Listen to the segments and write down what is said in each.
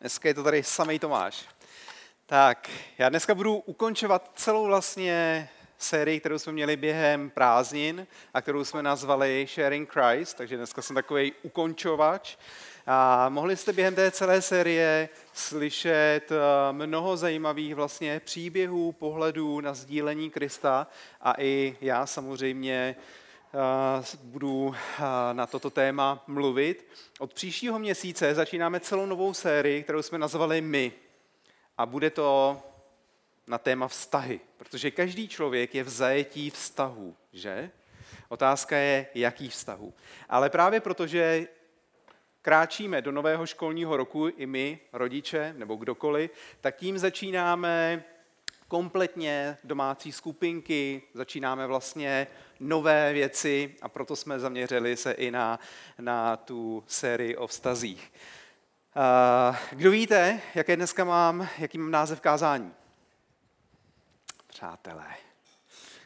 Dneska je to tady samý Tomáš. Tak, já dneska budu ukončovat celou vlastně sérii, kterou jsme měli během prázdnin a kterou jsme nazvali Sharing Christ, takže dneska jsem takový ukončovač. A mohli jste během té celé série slyšet eh, mnoho zajímavých vlastně příběhů, pohledů na sdílení Krista a i já samozřejmě budu na toto téma mluvit. Od příštího měsíce začínáme celou novou sérii, kterou jsme nazvali My. A bude to na téma vztahy, protože každý člověk je v zajetí vztahu, že? Otázka je, jaký vztahu. Ale právě protože kráčíme do nového školního roku, i my, rodiče nebo kdokoliv, tak tím začínáme kompletně domácí skupinky, začínáme vlastně nové věci a proto jsme zaměřili se i na, na tu sérii o vztazích. Kdo víte, jaké dneska mám, jaký mám název kázání? Přátelé.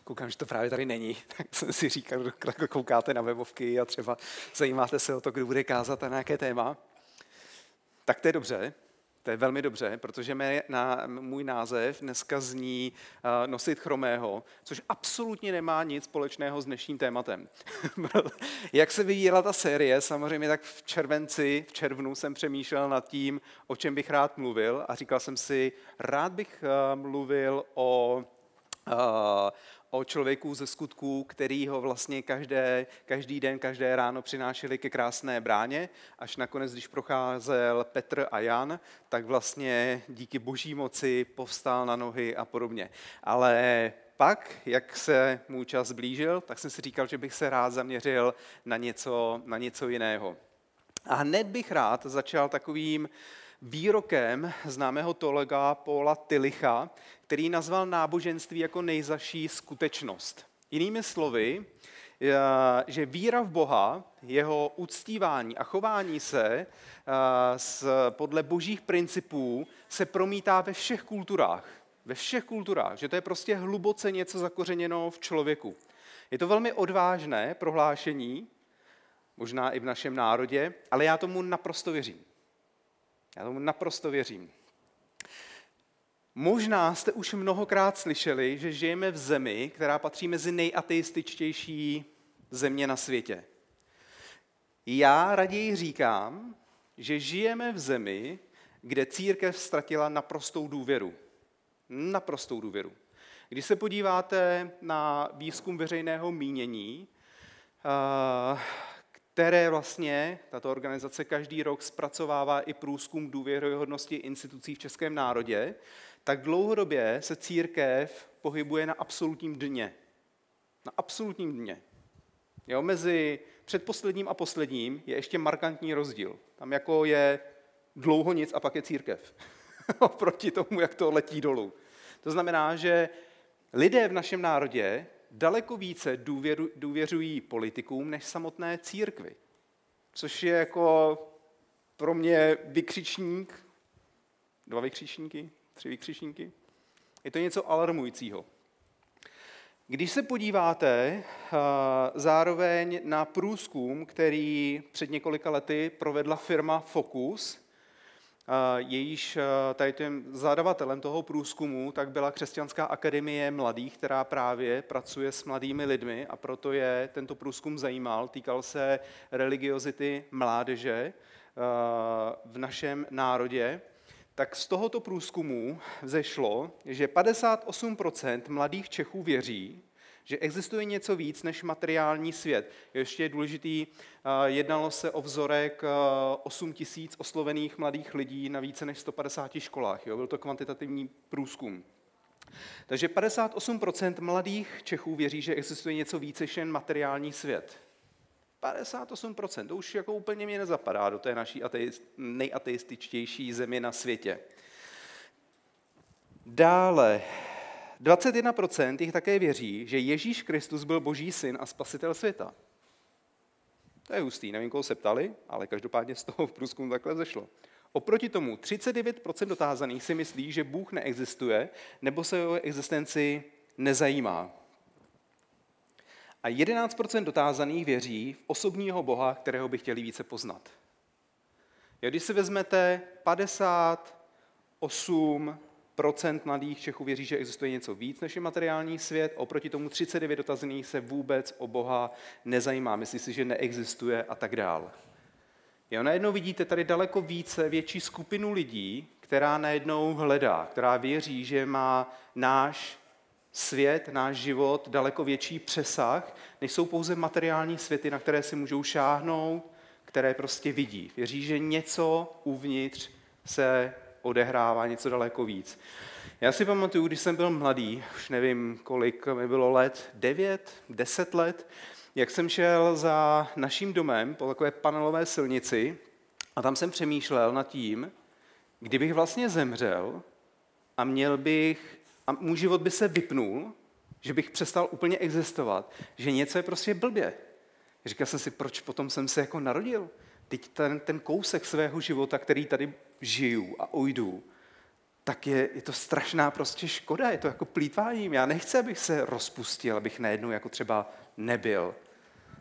Koukám, že to právě tady není, tak jsem si říkal, že koukáte na webovky a třeba zajímáte se o to, kdo bude kázat a na jaké téma. Tak to je dobře, to je velmi dobře, protože mé, na, můj název dneska zní uh, nosit chromého, což absolutně nemá nic společného s dnešním tématem. Jak se vyvíjela ta série, samozřejmě tak v červenci, v červnu jsem přemýšlel nad tím, o čem bych rád mluvil a říkal jsem si, rád bych uh, mluvil o, uh, o člověku ze skutků, který ho vlastně každé, každý den, každé ráno přinášeli ke krásné bráně, až nakonec, když procházel Petr a Jan, tak vlastně díky boží moci povstal na nohy a podobně. Ale pak, jak se můj čas blížil, tak jsem si říkal, že bych se rád zaměřil na něco, na něco jiného. A hned bych rád začal takovým výrokem známého teologa Paula Tilicha, který nazval náboženství jako nejzaší skutečnost. Jinými slovy, že víra v Boha, jeho uctívání a chování se podle božích principů se promítá ve všech kulturách. Ve všech kulturách, že to je prostě hluboce něco zakořeněno v člověku. Je to velmi odvážné prohlášení, možná i v našem národě, ale já tomu naprosto věřím. Já tomu naprosto věřím. Možná jste už mnohokrát slyšeli, že žijeme v zemi, která patří mezi nejateističtější země na světě. Já raději říkám, že žijeme v zemi, kde církev ztratila naprostou důvěru. Naprostou důvěru. Když se podíváte na výzkum veřejného mínění, eh, které vlastně tato organizace každý rok zpracovává i průzkum důvěryhodnosti institucí v českém národě, tak dlouhodobě se církev pohybuje na absolutním dně. Na absolutním dně. Jo, mezi předposledním a posledním je ještě markantní rozdíl. Tam jako je dlouho nic a pak je církev. Oproti tomu, jak to letí dolů. To znamená, že lidé v našem národě daleko více důvěru, důvěřují politikům než samotné církvi. Což je jako pro mě vykřičník, dva vykřičníky, tři vykřičníky. Je to něco alarmujícího. Když se podíváte eh, zároveň na průzkum, který před několika lety provedla firma Focus, jejíž eh, tady tím zadavatelem toho průzkumu tak byla Křesťanská akademie mladých, která právě pracuje s mladými lidmi a proto je tento průzkum zajímal. Týkal se religiozity mládeže eh, v našem národě. Tak z tohoto průzkumu vzešlo, že 58% mladých Čechů věří, že existuje něco víc než materiální svět. Ještě je důležitý, eh, jednalo se o vzorek 8 eh, tisíc oslovených mladých lidí na více než 150 školách. Jo? Byl to kvantitativní průzkum. Takže 58% mladých Čechů věří, že existuje něco víc než jen materiální svět. 58%, to už jako úplně mě nezapadá do té naší ateist, nejateističtější země na světě. Dále, 21% jich také věří, že Ježíš Kristus byl boží syn a spasitel světa. To je hustý, nevím, koho se ptali, ale každopádně z toho v průzkumu takhle zešlo. Oproti tomu 39% dotázaných si myslí, že Bůh neexistuje nebo se o existenci nezajímá. A 11% dotázaných věří v osobního Boha, kterého by chtěli více poznat. Když si vezmete 58 procent mladých Čechů věří, že existuje něco víc než je materiální svět, oproti tomu 39 dotazených se vůbec o Boha nezajímá, myslí si, že neexistuje a tak dál. Jo, najednou vidíte tady daleko více, větší skupinu lidí, která najednou hledá, která věří, že má náš svět, náš život daleko větší přesah, než jsou pouze materiální světy, na které si můžou šáhnout, které prostě vidí. Věří, že něco uvnitř se odehrává, něco daleko víc. Já si pamatuju, když jsem byl mladý, už nevím, kolik mi bylo let, devět, deset let, jak jsem šel za naším domem po takové panelové silnici a tam jsem přemýšlel nad tím, kdybych vlastně zemřel a měl bych, a můj život by se vypnul, že bych přestal úplně existovat, že něco je prostě blbě. Říkal jsem si, proč potom jsem se jako narodil? Teď ten, ten kousek svého života, který tady žiju a ujdu, tak je, je to strašná prostě škoda, je to jako plítváním. Já nechci, abych se rozpustil, abych najednou jako třeba nebyl.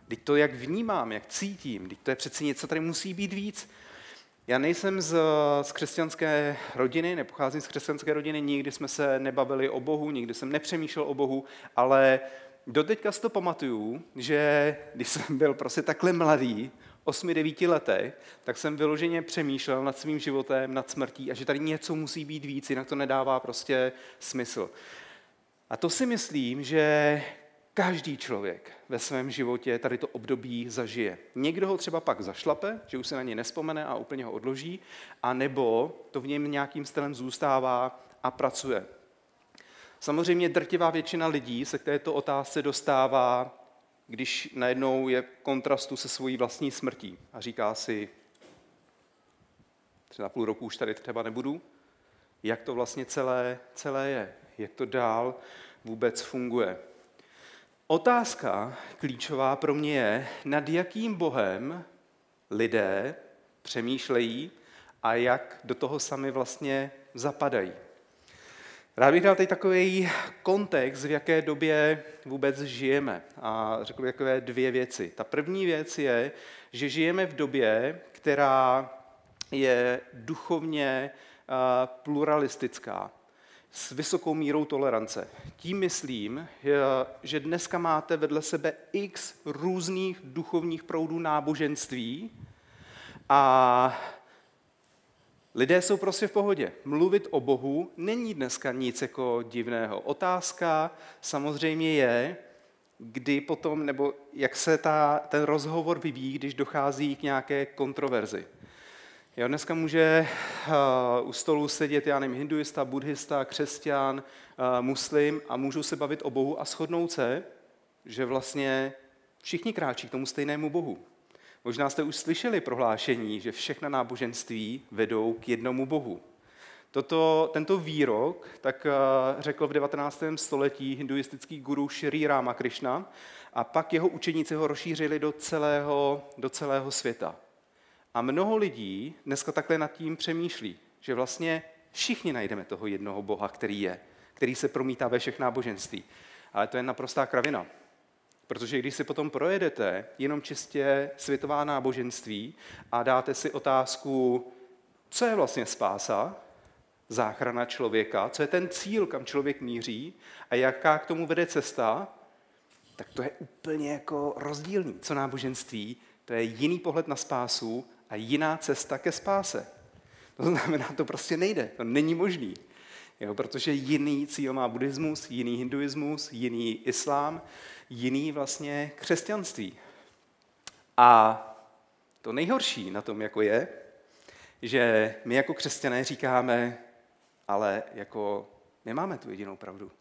Teď to, jak vnímám, jak cítím, teď to je přeci něco, tady musí být víc. Já nejsem z, z křesťanské rodiny, nepocházím z křesťanské rodiny, nikdy jsme se nebavili o Bohu, nikdy jsem nepřemýšlel o Bohu, ale doteďka si to pamatuju, že když jsem byl prostě takhle mladý, 8-9 letech, tak jsem vyloženě přemýšlel nad svým životem, nad smrtí a že tady něco musí být víc, jinak to nedává prostě smysl. A to si myslím, že každý člověk ve svém životě tady to období zažije. Někdo ho třeba pak zašlape, že už se na ně nespomene a úplně ho odloží, a nebo to v něm nějakým stylem zůstává a pracuje. Samozřejmě drtivá většina lidí se k této otázce dostává, když najednou je v kontrastu se svojí vlastní smrtí a říká si, třeba půl roku už tady třeba nebudu, jak to vlastně celé, celé je, jak to dál vůbec funguje. Otázka klíčová pro mě je, nad jakým Bohem lidé přemýšlejí a jak do toho sami vlastně zapadají. Rád bych dal teď takový kontext, v jaké době vůbec žijeme. A řekl bych takové dvě věci. Ta první věc je, že žijeme v době, která je duchovně pluralistická s vysokou mírou tolerance. Tím myslím, že dneska máte vedle sebe x různých duchovních proudů náboženství a lidé jsou prostě v pohodě. Mluvit o Bohu není dneska nic jako divného. Otázka samozřejmě je, kdy potom, nebo jak se ta, ten rozhovor vyvíjí, když dochází k nějaké kontroverzi. Jo, dneska může uh, u stolu sedět, já nevím, hinduista, buddhista, křesťan, uh, muslim a můžou se bavit o Bohu a shodnout se, že vlastně všichni kráčí k tomu stejnému Bohu. Možná jste už slyšeli prohlášení, že všechna náboženství vedou k jednomu Bohu. Toto, tento výrok tak uh, řekl v 19. století hinduistický guru Shri Ramakrishna a pak jeho učeníci ho rozšířili do celého, do celého světa. A mnoho lidí dneska takhle nad tím přemýšlí, že vlastně všichni najdeme toho jednoho Boha, který je, který se promítá ve všech náboženství. Ale to je naprostá kravina. Protože když si potom projedete jenom čistě světová náboženství a dáte si otázku, co je vlastně spása, záchrana člověka, co je ten cíl, kam člověk míří a jaká k tomu vede cesta, tak to je úplně jako rozdílný. Co náboženství, to je jiný pohled na spásu a jiná cesta ke spáse. To znamená, to prostě nejde, to není možný. Jo, protože jiný cíl má buddhismus, jiný hinduismus, jiný islám, jiný vlastně křesťanství. A to nejhorší na tom jako je, že my jako křesťané říkáme, ale jako nemáme tu jedinou pravdu.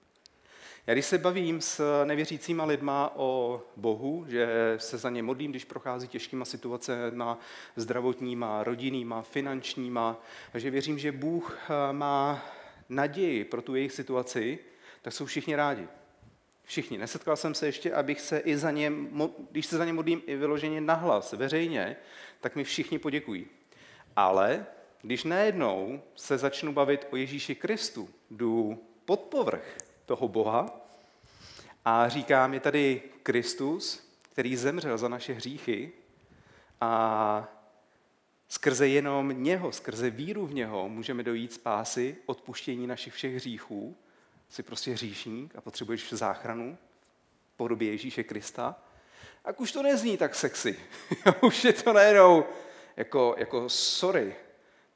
Já když se bavím s nevěřícíma lidma o Bohu, že se za ně modlím, když prochází těžkýma situacemi zdravotníma, rodinnýma, finančníma, že věřím, že Bůh má naději pro tu jejich situaci, tak jsou všichni rádi. Všichni. Nesetkal jsem se ještě, abych se i za ně, když se za ně modlím i vyloženě nahlas, veřejně, tak mi všichni poděkují. Ale když najednou se začnu bavit o Ježíši Kristu, jdu pod povrch toho Boha a říkám, je tady Kristus, který zemřel za naše hříchy a Skrze jenom něho, skrze víru v něho můžeme dojít spásy, odpuštění našich všech hříchů. Jsi prostě hříšník a potřebuješ záchranu v podobě Ježíše Krista. A už to nezní tak sexy. už je to najednou jako, jako sorry,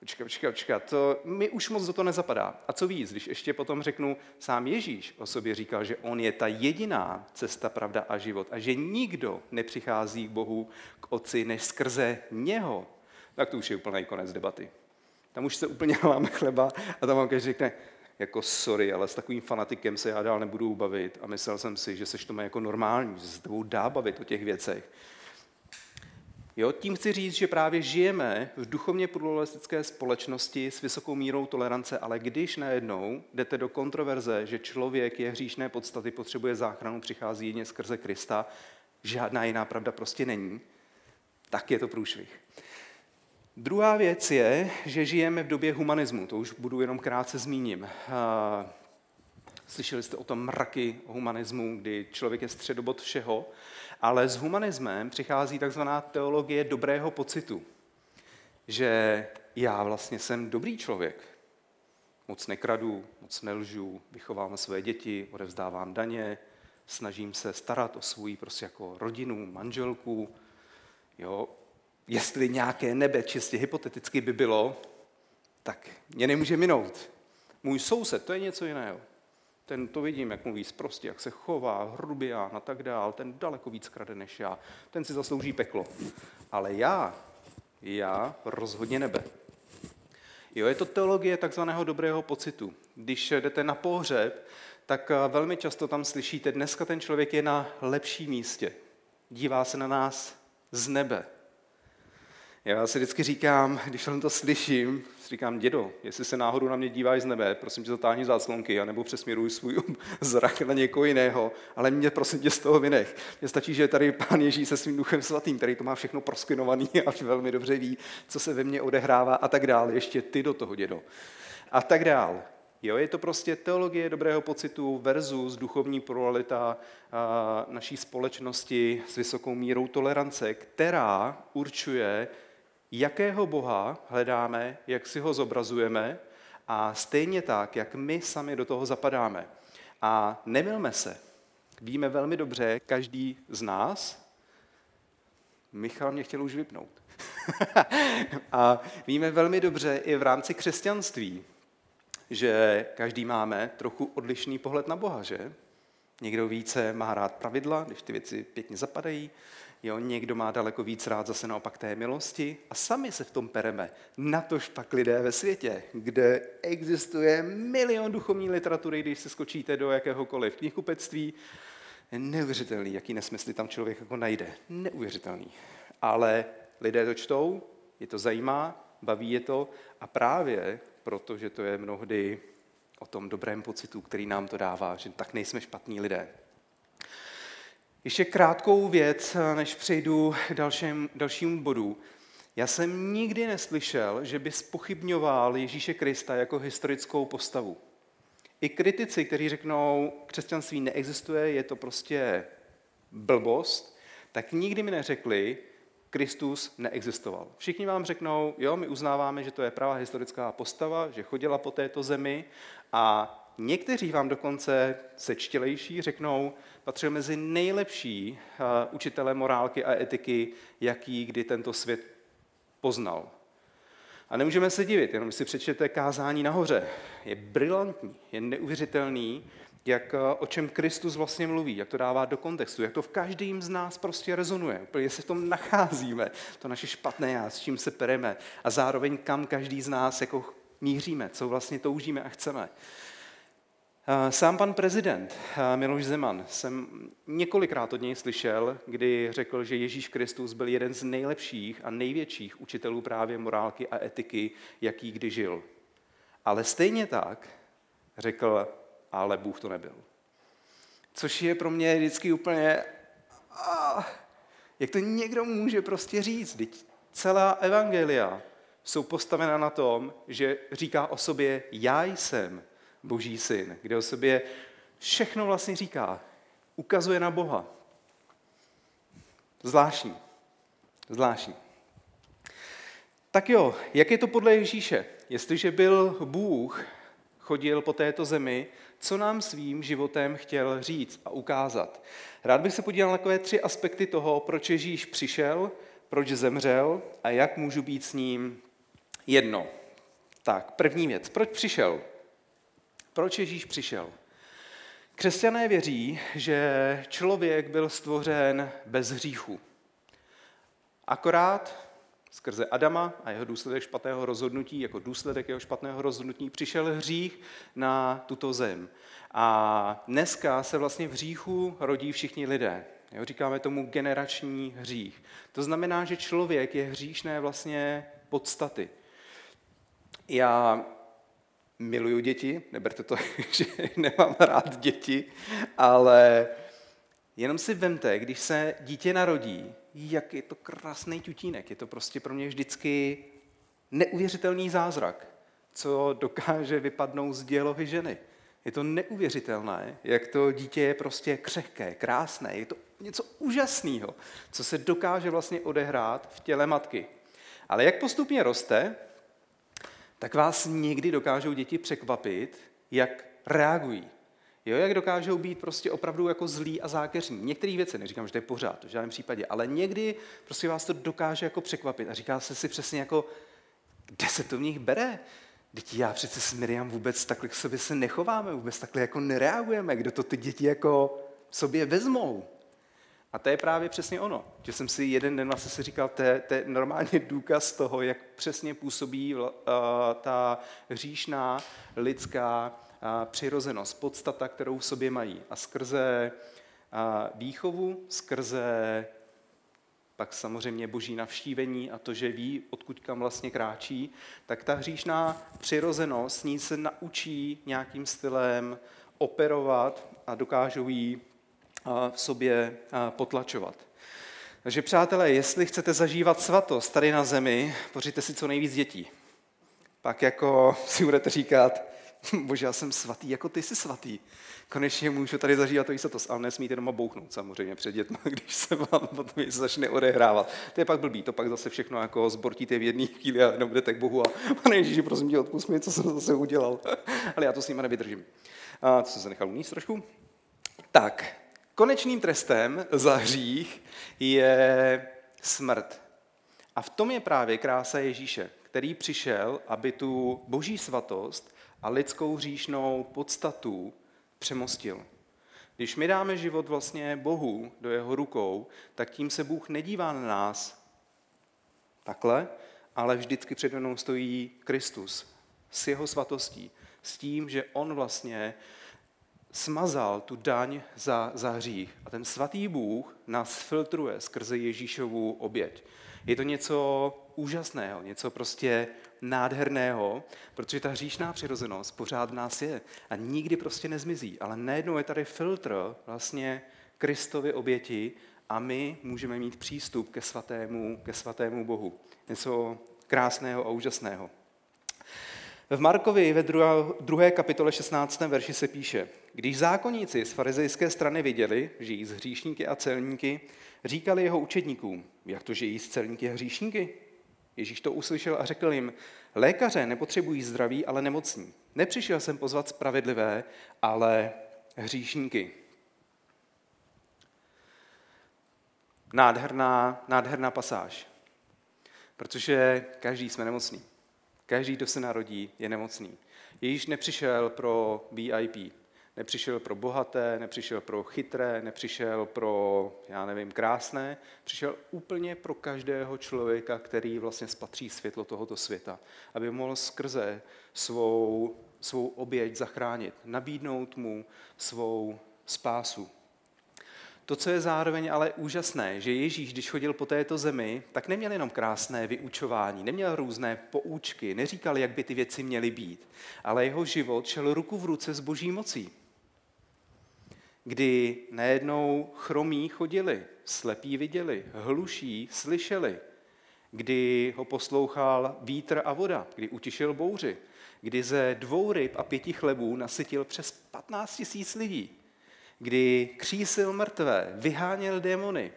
Počkat, počkat, počkat, to mi už moc do toho nezapadá. A co víc, když ještě potom řeknu, sám Ježíš o sobě říkal, že on je ta jediná cesta, pravda a život a že nikdo nepřichází k Bohu, k Otci, než skrze něho, tak to už je úplný konec debaty. Tam už se úplně láme chleba a tam vám každý řekne, jako sorry, ale s takovým fanatikem se já dál nebudu bavit a myslel jsem si, že seš to jako normální, že se s tebou dá bavit o těch věcech. Jo, tím chci říct, že právě žijeme v duchovně pluralistické společnosti s vysokou mírou tolerance, ale když najednou jdete do kontroverze, že člověk je hříšné podstaty, potřebuje záchranu, přichází jedině skrze Krista, žádná jiná pravda prostě není, tak je to průšvih. Druhá věc je, že žijeme v době humanismu, to už budu jenom krátce zmíním. Slyšeli jste o tom mraky humanismu, kdy člověk je středobod všeho, ale s humanismem přichází takzvaná teologie dobrého pocitu, že já vlastně jsem dobrý člověk. Moc nekradu, moc nelžu, vychovám své děti, odevzdávám daně, snažím se starat o svůj prostě jako rodinu, manželku. Jo, jestli nějaké nebe čistě hypoteticky by bylo, tak mě nemůže minout. Můj soused, to je něco jiného. Ten to vidím, jak mluví prostě, jak se chová, hrubián a tak dál. Ten daleko víc krade než já. Ten si zaslouží peklo. Ale já, já rozhodně nebe. Jo, je to teologie takzvaného dobrého pocitu. Když jdete na pohřeb, tak eh, velmi často tam slyšíte, dneska ten člověk je na lepším místě. Dívá se na nás z nebe. Já si vždycky říkám, když to slyším, říkám, dědo, jestli se náhodou na mě díváš z nebe, prosím tě zatáhni záclonky, anebo přesměruj svůj zrak na někoho jiného, ale mě prosím tě z toho vynech. Mně stačí, že tady pán Ježíš se svým duchem svatým, který to má všechno proskinovaný a velmi dobře ví, co se ve mně odehrává a tak dále. Ještě ty do toho, dědo. A tak dál. Jo, je to prostě teologie dobrého pocitu versus duchovní pluralita naší společnosti s vysokou mírou tolerance, která určuje, jakého Boha hledáme, jak si ho zobrazujeme a stejně tak, jak my sami do toho zapadáme. A nemilme se. Víme velmi dobře, každý z nás, Michal mě chtěl už vypnout. a víme velmi dobře i v rámci křesťanství, že každý máme trochu odlišný pohled na Boha, že? Někdo více má rád pravidla, když ty věci pěkně zapadají, Jo, někdo má daleko víc rád zase naopak té milosti a sami se v tom pereme. Na tož pak lidé ve světě, kde existuje milion duchovní literatury, když se skočíte do jakéhokoliv knihkupectví, je neuvěřitelný, jaký nesmysly tam člověk jako najde. Neuvěřitelný. Ale lidé to čtou, je to zajímá, baví je to a právě proto, že to je mnohdy o tom dobrém pocitu, který nám to dává, že tak nejsme špatní lidé. Ještě krátkou věc, než přejdu k dalším, dalšímu bodu. Já jsem nikdy neslyšel, že by spochybňoval Ježíše Krista jako historickou postavu. I kritici, kteří řeknou, křesťanství neexistuje, je to prostě blbost, tak nikdy mi neřekli, Kristus neexistoval. Všichni vám řeknou, jo, my uznáváme, že to je pravá historická postava, že chodila po této zemi a někteří vám dokonce sečtělejší řeknou, patřil mezi nejlepší eh, učitele morálky a etiky, jaký kdy tento svět poznal. A nemůžeme se divit, jenom si přečtete kázání nahoře. Je brilantní, je neuvěřitelný, jak, eh, o čem Kristus vlastně mluví, jak to dává do kontextu, jak to v každém z nás prostě rezonuje. Úplně se v tom nacházíme, to naše špatné já, s čím se pereme a zároveň kam každý z nás jako míříme, co vlastně toužíme a chceme. Eh, sám pan prezident eh, Miloš Zeman jsem několikrát od něj slyšel, kdy řekl, že Ježíš Kristus byl jeden z nejlepších a největších učitelů právě morálky a etiky, jaký kdy žil. Ale stejně tak řekl, ale Bůh to nebyl. Což je pro mě vždycky úplně, ah, jak to někdo může prostě říct. Teď celá evangelia jsou postavena na tom, že říká o sobě, já jsem boží syn, kde o sobě všechno vlastně říká. Ukazuje na Boha. Zvláštní. Zvláštní. Tak jo, jak je to podle Ježíše? Jestliže byl Bůh, chodil po této zemi, co nám svým životem chtěl říct a ukázat. Rád bych se podíval na takové tři aspekty toho, proč Ježíš přišel, proč zemřel a jak můžu být s ním jedno. Tak, první věc. Proč přišel? Proč Ježíš přišel? Křesťané věří, že člověk byl stvořen bez hříchu. Akorát skrze Adama a jeho důsledek špatného rozhodnutí, jako důsledek jeho špatného rozhodnutí, přišel hřích na tuto zem. A dneska se vlastně v hříchu rodí všichni lidé. Jo, říkáme tomu generační hřích. To znamená, že člověk je hříšné vlastně podstaty. Já miluju děti, neberte to, že nemám rád děti, ale jenom si vemte, když se dítě narodí, jak je to krásný tutínek. Je to prostě pro mě vždycky neuvěřitelný zázrak, co dokáže vypadnout z dělohy ženy. Je to neuvěřitelné, jak to dítě je prostě křehké, krásné. Je to něco úžasného, co se dokáže vlastně odehrát v těle matky. Ale jak postupně roste, tak vás někdy dokážou děti překvapit, jak reagují. Jo, jak dokážou být prostě opravdu jako zlí a zákeřní. Některé věci, neříkám, že to je pořád, v žádném případě, ale někdy prostě vás to dokáže jako překvapit a říká se si přesně jako, kde se to v nich bere? Teď já přece s Miriam vůbec takhle k sobě se nechováme, vůbec takhle jako nereagujeme, kdo to ty děti jako sobě vezmou. A to je právě přesně ono, že jsem si jeden den vlastně si říkal, to je, to je normálně důkaz toho, jak přesně působí uh, ta hříšná lidská uh, přirozenost, podstata, kterou v sobě mají. A skrze uh, výchovu, skrze pak samozřejmě boží navštívení a to, že ví, odkud kam vlastně kráčí, tak ta hříšná přirozenost s ní se naučí nějakým stylem operovat a dokážou jí v sobě potlačovat. Takže přátelé, jestli chcete zažívat svatost tady na zemi, pořiďte si co nejvíc dětí. Pak jako si budete říkat, bože, já jsem svatý, jako ty jsi svatý. Konečně můžu tady zažívat to svatost, ale nesmíte doma bouchnout samozřejmě před dětmi, když se vám potom začne odehrávat. To je pak blbý, to pak zase všechno jako zbortíte v jedné chvíli a jenom budete k Bohu a pane Ježíši, prosím tě, odpust mi, co jsem zase udělal. ale já to s nimi nevydržím. A to jsem se nechal uníst trošku. Tak, Konečným trestem za hřích je smrt. A v tom je právě krása Ježíše, který přišel, aby tu boží svatost a lidskou hříšnou podstatu přemostil. Když my dáme život vlastně Bohu do jeho rukou, tak tím se Bůh nedívá na nás takhle, ale vždycky před mnou stojí Kristus s jeho svatostí, s tím, že on vlastně smazal tu daň za, za hřích. A ten svatý Bůh nás filtruje skrze Ježíšovu oběť. Je to něco úžasného, něco prostě nádherného, protože ta hříšná přirozenost pořád v nás je a nikdy prostě nezmizí. Ale najednou je tady filtr vlastně Kristovy oběti a my můžeme mít přístup ke svatému, ke svatému Bohu. Něco krásného a úžasného. V Markovi ve druhé kapitole 16. verši se píše, když zákonníci z farizejské strany viděli, že jí z hříšníky a celníky, říkali jeho učedníkům, jak to, že jí z celníky a hříšníky? Ježíš to uslyšel a řekl jim, lékaře nepotřebují zdraví, ale nemocní. Nepřišel jsem pozvat spravedlivé, ale hříšníky. Nádherná, nádherná pasáž, protože každý jsme nemocní. Každý, kdo se narodí, je nemocný. Ježíš nepřišel pro VIP, nepřišel pro bohaté, nepřišel pro chytré, nepřišel pro, já nevím, krásné, přišel úplně pro každého člověka, který vlastně spatří světlo tohoto světa, aby mohl skrze svou, svou oběť zachránit, nabídnout mu svou spásu. To, co je zároveň ale úžasné, že Ježíš, když chodil po této zemi, tak neměl jenom krásné vyučování, neměl různé poučky, neříkal, jak by ty věci měly být, ale jeho život šel ruku v ruce s boží mocí. Kdy najednou chromí chodili, slepí viděli, hluší slyšeli, kdy ho poslouchal vítr a voda, kdy utišil bouři, kdy ze dvou ryb a pěti chlebů nasytil přes 15 tisíc lidí, kdy křísil mrtvé, vyháněl démony.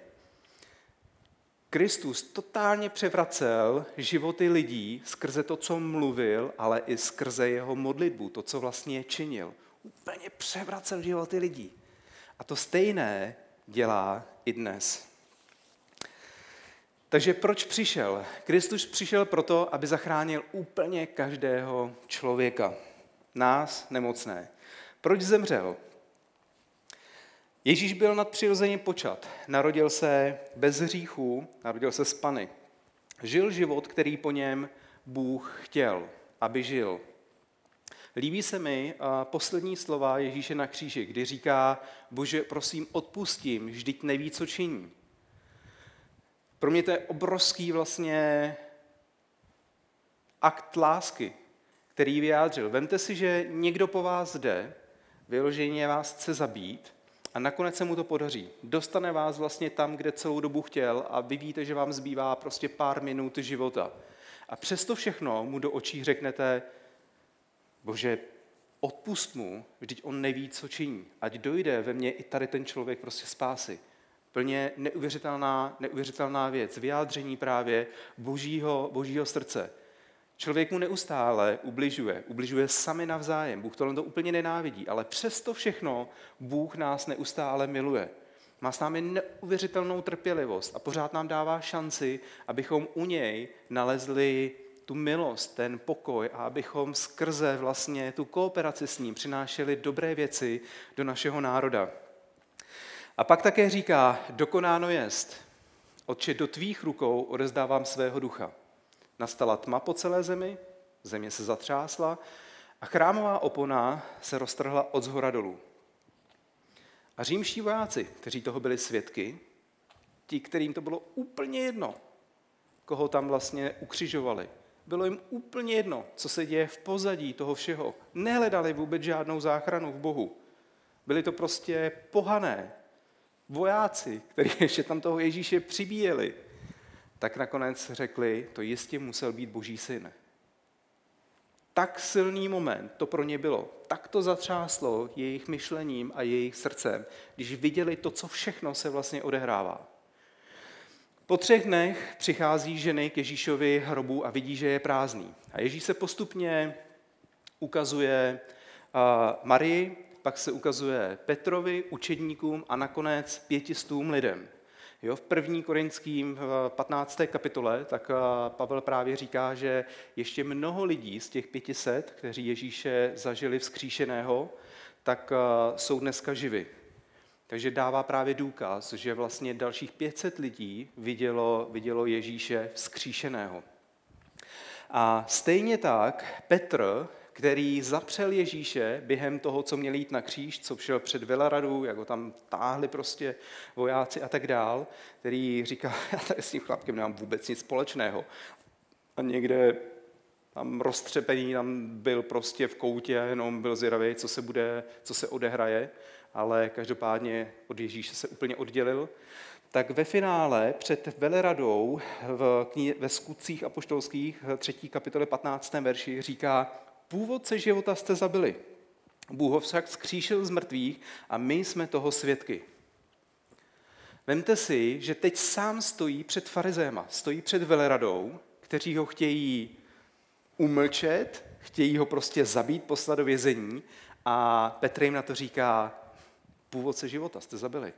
Kristus totálně převracel životy lidí skrze to, co mluvil, ale i skrze jeho modlitbu, to, co vlastně činil. Úplně převracel životy lidí. A to stejné dělá i dnes. Takže proč přišel? Kristus přišel proto, aby zachránil úplně každého člověka. Nás, nemocné. Proč zemřel? Ježíš byl nadpřirozeně počat. Narodil se bez hříchů, narodil se z Pany. Žil život, který po něm Bůh chtěl, aby žil. Líbí se mi poslední slova Ježíše na kříži, kdy říká, bože, prosím, odpustím, vždyť neví, co činí. Pro mě to je obrovský vlastně akt lásky, který vyjádřil. Vemte si, že někdo po vás jde, vyloženě vás chce zabít a nakonec se mu to podaří. Dostane vás vlastně tam, kde celou dobu chtěl a vy víte, že vám zbývá prostě pár minut života. A přesto všechno mu do očí řeknete, bože, odpust mu, vždyť on neví, co činí. Ať dojde ve mně i tady ten člověk prostě spásy. Plně neuvěřitelná, neuvěřitelná věc, vyjádření právě božího, božího srdce. Člověk mu neustále ubližuje, ubližuje sami navzájem. Bůh tohle to úplně nenávidí, ale přesto všechno Bůh nás neustále miluje. Má s námi neuvěřitelnou trpělivost a pořád nám dává šanci, abychom u něj nalezli tu milost, ten pokoj a abychom skrze vlastně tu kooperaci s ním přinášeli dobré věci do našeho národa. A pak také říká, dokonáno jest, Otče, do tvých rukou odezdávám svého ducha. Nastala tma po celé zemi, země se zatřásla a chrámová opona se roztrhla od zhora dolů. A římští vojáci, kteří toho byli svědky, ti, kterým to bylo úplně jedno, koho tam vlastně ukřižovali, bylo jim úplně jedno, co se děje v pozadí toho všeho. Nehledali vůbec žádnou záchranu v Bohu. Byli to prostě pohané vojáci, kteří ještě tam toho Ježíše přibíjeli, tak nakonec řekli, to jistě musel být boží syn. Tak silný moment to pro ně bylo. Tak to zatřáslo jejich myšlením a jejich srdcem, když viděli to, co všechno se vlastně odehrává. Po třech dnech přichází ženy k Ježíšovi hrobu a vidí, že je prázdný. A Ježíš se postupně ukazuje Marii, pak se ukazuje Petrovi, učedníkům a nakonec pětistům lidem. Jo, v první korinským 15. kapitole tak Pavel právě říká, že ještě mnoho lidí z těch 500, kteří Ježíše zažili vzkříšeného, tak jsou dneska živi. Takže dává právě důkaz, že vlastně dalších 500 lidí vidělo, vidělo Ježíše vzkříšeného. A stejně tak Petr, který zapřel Ježíše během toho, co měl jít na kříž, co šel před Velaradu, jak ho tam táhli prostě vojáci a tak dál, který říká, já tady s tím chlapkem nemám vůbec nic společného. A někde tam roztřepený, tam byl prostě v koutě jenom byl zvědavý, co se, bude, co se odehraje, ale každopádně od Ježíše se úplně oddělil. Tak ve finále před Veleradou v knihe, ve skutcích apoštolských 3. kapitole 15. verši říká, původce života jste zabili. Bůh ho však skříšil z mrtvých a my jsme toho svědky. Vemte si, že teď sám stojí před farizéma, stojí před veleradou, kteří ho chtějí umlčet, chtějí ho prostě zabít, poslat do vězení a Petr jim na to říká, původce života jste zabili.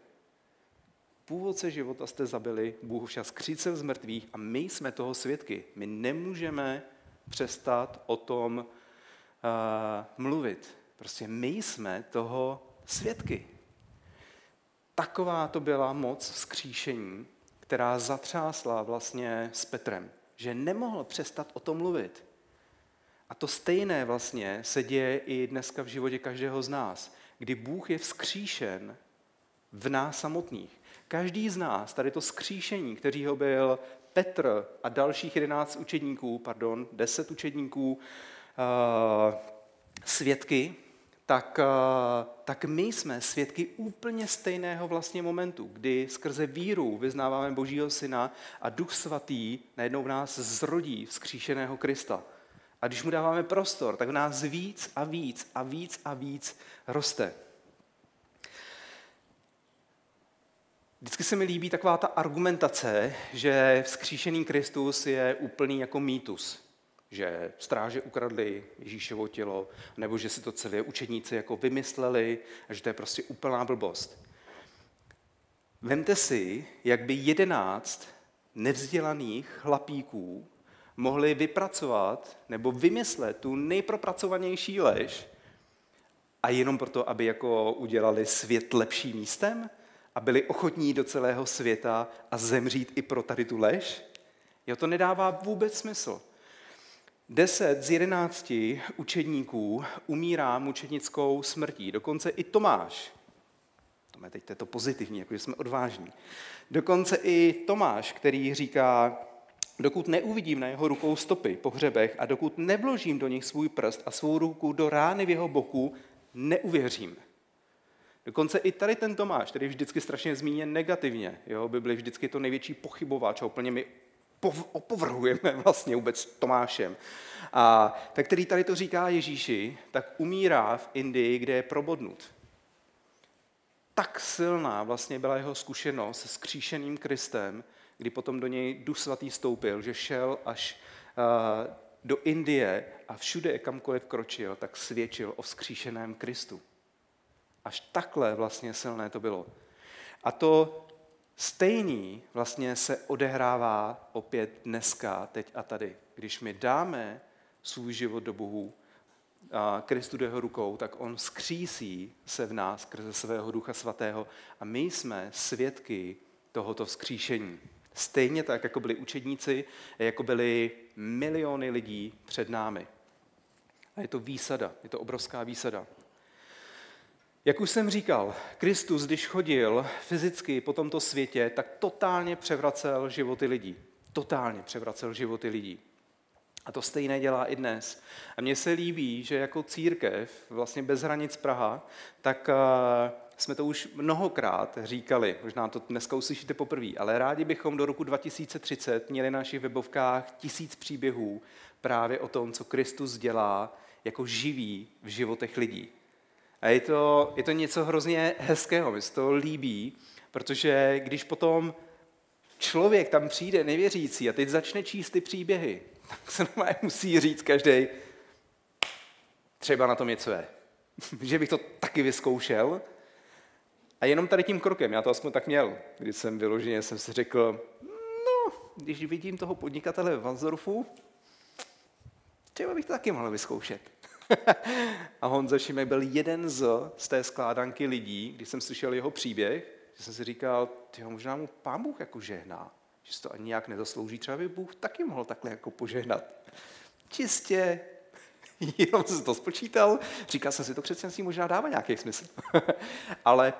Původce života jste zabili, Bůh však skřícel z mrtvých a my jsme toho svědky. My nemůžeme přestat o tom mluvit. Prostě my jsme toho svědky. Taková to byla moc vzkříšení, která zatřásla vlastně s Petrem, že nemohl přestat o tom mluvit. A to stejné vlastně se děje i dneska v životě každého z nás, kdy Bůh je vzkříšen v nás samotných. Každý z nás, tady to skříšení, který ho byl Petr a dalších jedenáct učedníků, pardon, deset učedníků, Eh, svědky, tak, eh, tak my jsme svědky úplně stejného vlastně momentu, kdy skrze víru vyznáváme Božího Syna a Duch Svatý najednou v nás zrodí vzkříšeného Krista. A když mu dáváme prostor, tak v nás víc a víc a víc a víc roste. Vždycky se mi líbí taková ta argumentace, že vzkříšený Kristus je úplný jako mýtus. Že stráže ukradli Ježíšovo tělo, nebo že si to celé učedníci jako vymysleli a že to je prostě úplná blbost. Vemte si, jak by jedenáct nevzdělaných chlapíků mohli vypracovat nebo vymyslet tu nejpropracovanější lež a jenom proto, aby jako udělali svět lepším místem a byli ochotní do celého světa a zemřít i pro tady tu lež? Jo, to nedává vůbec smysl. Deset z jedenácti učedníků umírá mučednickou smrtí. Dokonce i Tomáš. To je to pozitivní, jako že jsme odvážní. Dokonce i Tomáš, který říká, dokud neuvidím na jeho rukou stopy po hřebech a dokud nevložím do nich svůj prst a svou ruku do rány v jeho boku, neuvěřím. Dokonce i tady ten Tomáš, který je vždycky strašně zmíněn negativně, jo, by byl vždycky to největší pochybováč a úplně my opovrhujeme vlastně vůbec Tomášem. A tak který tady to říká Ježíši, tak umírá v Indii, kde je probodnut. Tak silná vlastně byla jeho zkušenost s kříšeným Kristem, kdy potom do něj Duch Svatý stoupil, že šel až uh, do Indie a všude, kamkoliv kročil, tak svědčil o vzkříšeném Kristu. Až takhle vlastně silné to bylo. A to stejný vlastně se odehrává opět dneska, teď a tady. Když my dáme svůj život do Bohu, a Kristu do jeho rukou, tak on skřísí se v nás skrze svého ducha svatého a my jsme svědky tohoto vzkříšení. Stejně tak, jako byli učedníci, jako byli miliony lidí před námi. A je to výsada, je to obrovská výsada. Jak už jsem říkal, Kristus, když chodil fyzicky po tomto světě, tak totálně převracel životy lidí. Totálně převracel životy lidí. A to stejné dělá i dnes. A mně se líbí, že jako církev, vlastně bez hranic Praha, tak eh, jsme to už mnohokrát říkali, možná to dneska uslyšíte poprvé, ale rádi bychom do roku 2030 měli na našich webovkách tisíc příběhů právě o tom, co Kristus dělá jako živý v životech lidí. A je to, je to něco hrozně hezkého, mi se to líbí, protože když potom člověk tam přijde nevěřící a teď začne číst ty příběhy, tak se normálně musí říct každý, třeba na tom něco je. že bych to taky vyzkoušel. A jenom tady tím krokem, já to aspoň tak měl, když jsem vyloženě jsem si řekl, no, když vidím toho podnikatele v Valsdorfu, třeba bych to taky mohl vyzkoušet. a Honza Šimek byl jeden z, z té skládanky lidí, když jsem slyšel jeho příběh, že jsem si říkal, ty možná mu pán Bůh jako žehná, že si to ani nějak nezaslouží, třeba by Bůh taky mohl takhle jako požehnat. Čistě, jenom jsem to spočítal, říkal jsem si, to křesťanství možná dává nějaký smysl. Ale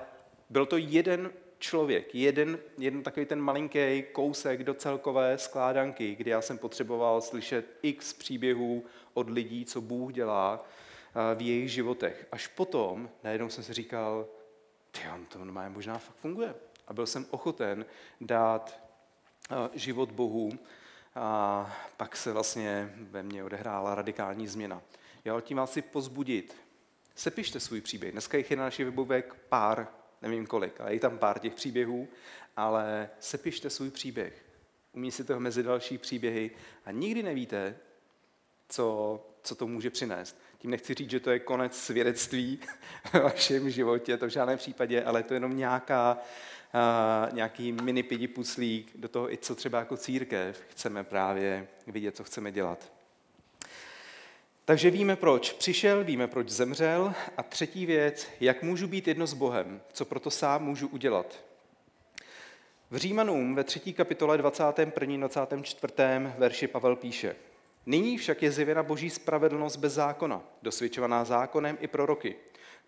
byl to jeden člověk, jeden, jeden takový ten malinký kousek do celkové skládanky, kdy já jsem potřeboval slyšet x příběhů od lidí, co Bůh dělá eh, v jejich životech. Až potom najednou jsem si říkal, ty to normálně možná fakt funguje. A byl jsem ochoten dát eh, život Bohu a pak se vlastně ve mně odehrála radikální změna. Já tím vás si pozbudit. Sepište svůj příběh. Dneska jich je na našich webovek pár, nevím kolik, ale je tam pár těch příběhů, ale sepište svůj příběh. Umístíte ho mezi další příběhy a nikdy nevíte, co, co to může přinést. Tím nechci říct, že to je konec svědectví v vašem životě, to v žádném případě, ale to je jenom nějaká, uh, nějaký mini pidi do toho, i co třeba jako církev chceme právě vidět, co chceme dělat. Takže víme, proč přišel, víme, proč zemřel. A třetí věc, jak můžu být jedno s Bohem, co proto sám můžu udělat. V Římanům ve třetí kapitole 21. 24. verši Pavel píše Nyní však je zjevena boží spravedlnost bez zákona, dosvědčovaná zákonem i proroky.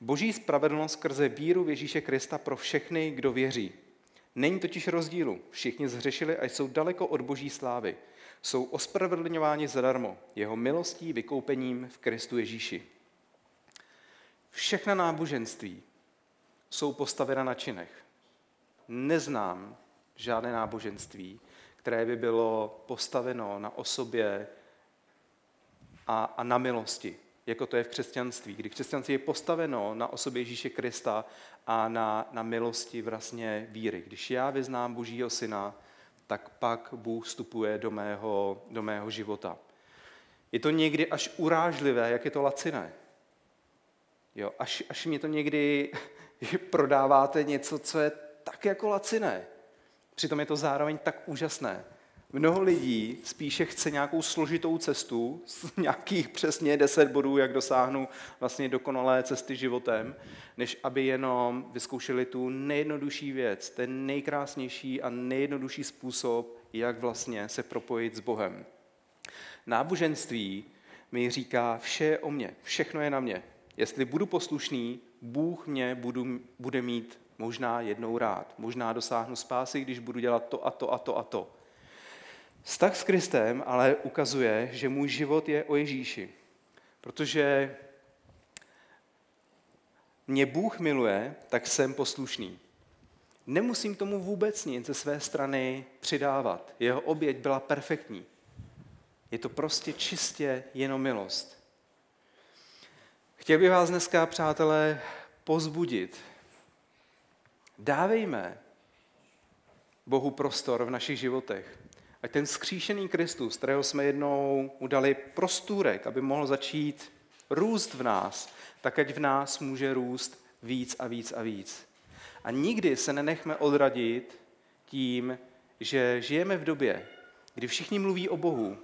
Boží spravedlnost skrze víru v Ježíše Krista pro všechny, kdo věří. Není totiž rozdílu. Všichni zhřešili a jsou daleko od boží slávy jsou ospravedlňováni zadarmo jeho milostí, vykoupením v Kristu Ježíši. Všechna náboženství jsou postavena na činech. Neznám žádné náboženství, které by bylo postaveno na osobě a, a na milosti. jako to je v křesťanství, kdy křesťanství je postaveno na osobě Ježíše Krista a na, na milosti vlastně víry. Když já vyznám Božího syna, tak pak Bůh vstupuje do mého, do mého života. Je to někdy až urážlivé, jak je to laciné. Jo, až, až mě to někdy prodáváte něco, co je tak jako laciné. Přitom je to zároveň tak úžasné. Mnoho lidí spíše chce nějakou složitou cestu, z nějakých přesně deset bodů, jak dosáhnu vlastně dokonalé cesty životem, než aby jenom vyzkoušeli tu nejjednodušší věc, ten nejkrásnější a nejjednodušší způsob, jak vlastně se propojit s Bohem. Náboženství mi říká, vše je o mně, všechno je na mě. Jestli budu poslušný, Bůh mě budu, bude mít možná jednou rád. Možná dosáhnu spásy, když budu dělat to a to a to a to. Vztah s Kristem ale ukazuje, že můj život je o Ježíši. Protože mě Bůh miluje, tak jsem poslušný. Nemusím tomu vůbec nic ze své strany přidávat. Jeho oběť byla perfektní. Je to prostě čistě jenom milost. Chtěl bych vás dneska, přátelé, pozbudit. Dávejme Bohu prostor v našich životech. Ať ten skříšený Kristus, kterého jsme jednou udali prostůrek, aby mohl začít růst v nás, tak ať v nás může růst víc a víc a víc. A nikdy se nenechme odradit tím, že žijeme v době, kdy všichni mluví o Bohu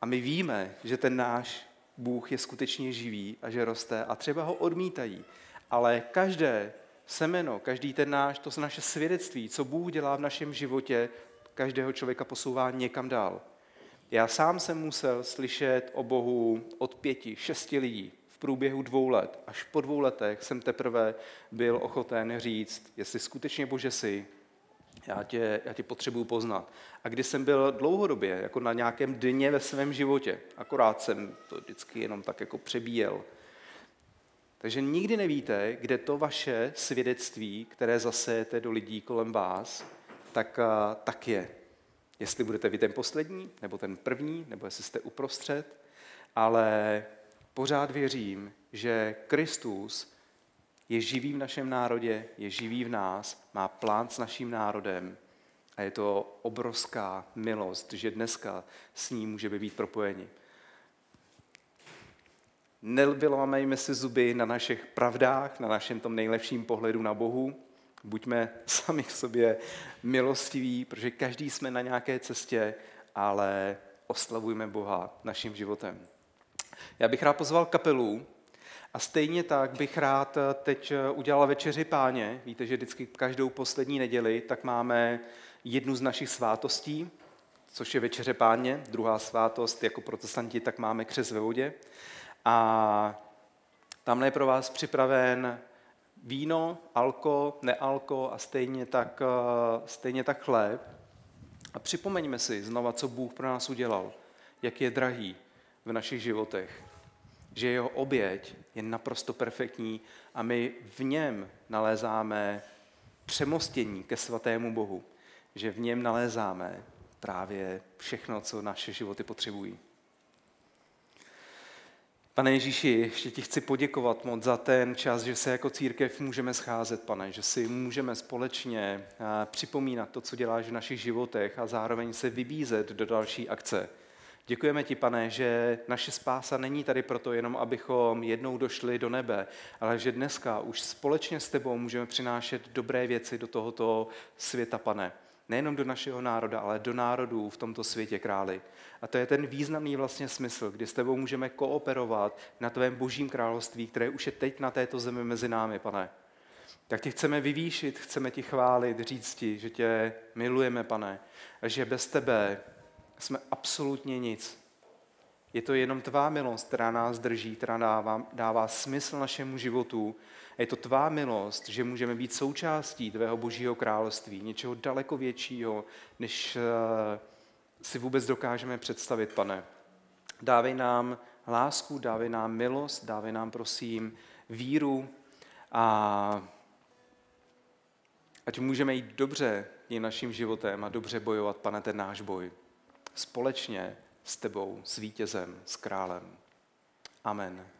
a my víme, že ten náš Bůh je skutečně živý a že roste a třeba ho odmítají. Ale každé semeno, každý ten náš, to naše svědectví, co Bůh dělá v našem životě, každého člověka posouvá někam dál. Já sám jsem musel slyšet o Bohu od pěti, šesti lidí v průběhu dvou let. Až po dvou letech jsem teprve byl ochoten říct, jestli skutečně Bože jsi, já tě, já tě potřebuji poznat. A když jsem byl dlouhodobě, jako na nějakém dně ve svém životě, akorát jsem to vždycky jenom tak jako přebíjel. Takže nikdy nevíte, kde to vaše svědectví, které zasejete do lidí kolem vás, tak, tak je. Jestli budete vy ten poslední, nebo ten první, nebo jestli jste uprostřed, ale pořád věřím, že Kristus je živý v našem národě, je živý v nás, má plán s naším národem a je to obrovská milost, že dneska s ním můžeme být propojeni. Nevylámejme si zuby na našich pravdách, na našem tom nejlepším pohledu na Bohu, Buďme sami k sobě milostiví, protože každý jsme na nějaké cestě, ale oslavujme Boha naším životem. Já bych rád pozval kapelu a stejně tak bych rád teď udělal večeři páně. Víte, že vždycky každou poslední neděli tak máme jednu z našich svátostí, což je večeře páně. Druhá svátost, jako protestanti, tak máme křes ve vodě. A tam je pro vás připraven víno, alko, nealko a stejně tak, eh, stejně tak chléb. A připomeňme si znova, co Bůh pro nás udělal, jak je drahý v našich životech, že jeho oběť je naprosto perfektní a my v něm nalézáme přemostění ke svatému Bohu, že v něm nalézáme právě všechno, co naše životy potřebují. Pane Ježíši, ještě ti chci poděkovat moc za ten čas, že se jako církev můžeme scházet, pane, že si můžeme společně eh, připomínat to, co děláš v našich životech a zároveň se vybízet do další akce. Děkujeme ti, pane, že naše spása není tady proto jenom, abychom jednou došli do nebe, ale že dneska už společně s tebou můžeme přinášet dobré věci do tohoto světa, pane nejenom do našeho národa, ale do národů v tomto světě králi. A to je ten významný vlastně smysl, kdy s tebou můžeme kooperovat na tvém božím království, které už je teď na této zemi mezi námi, pane. Tak tě chceme vyvýšit, chceme ti chválit, říct ti, že tě milujeme, pane, a že bez tebe jsme absolutně nic. Je to jenom tvá milost, která nás drží, která dává, dává smysl našemu životu a je to tvá milost, že můžeme být součástí tvého božího království, něčeho daleko většího, než eh, si vůbec dokážeme představit, pane. Dávej nám lásku, dávej nám milost, dávej nám, prosím, víru a ať můžeme jít dobře i naším životem a dobře bojovat, pane, ten náš boj. Společně s tebou, s vítězem, s králem. Amen.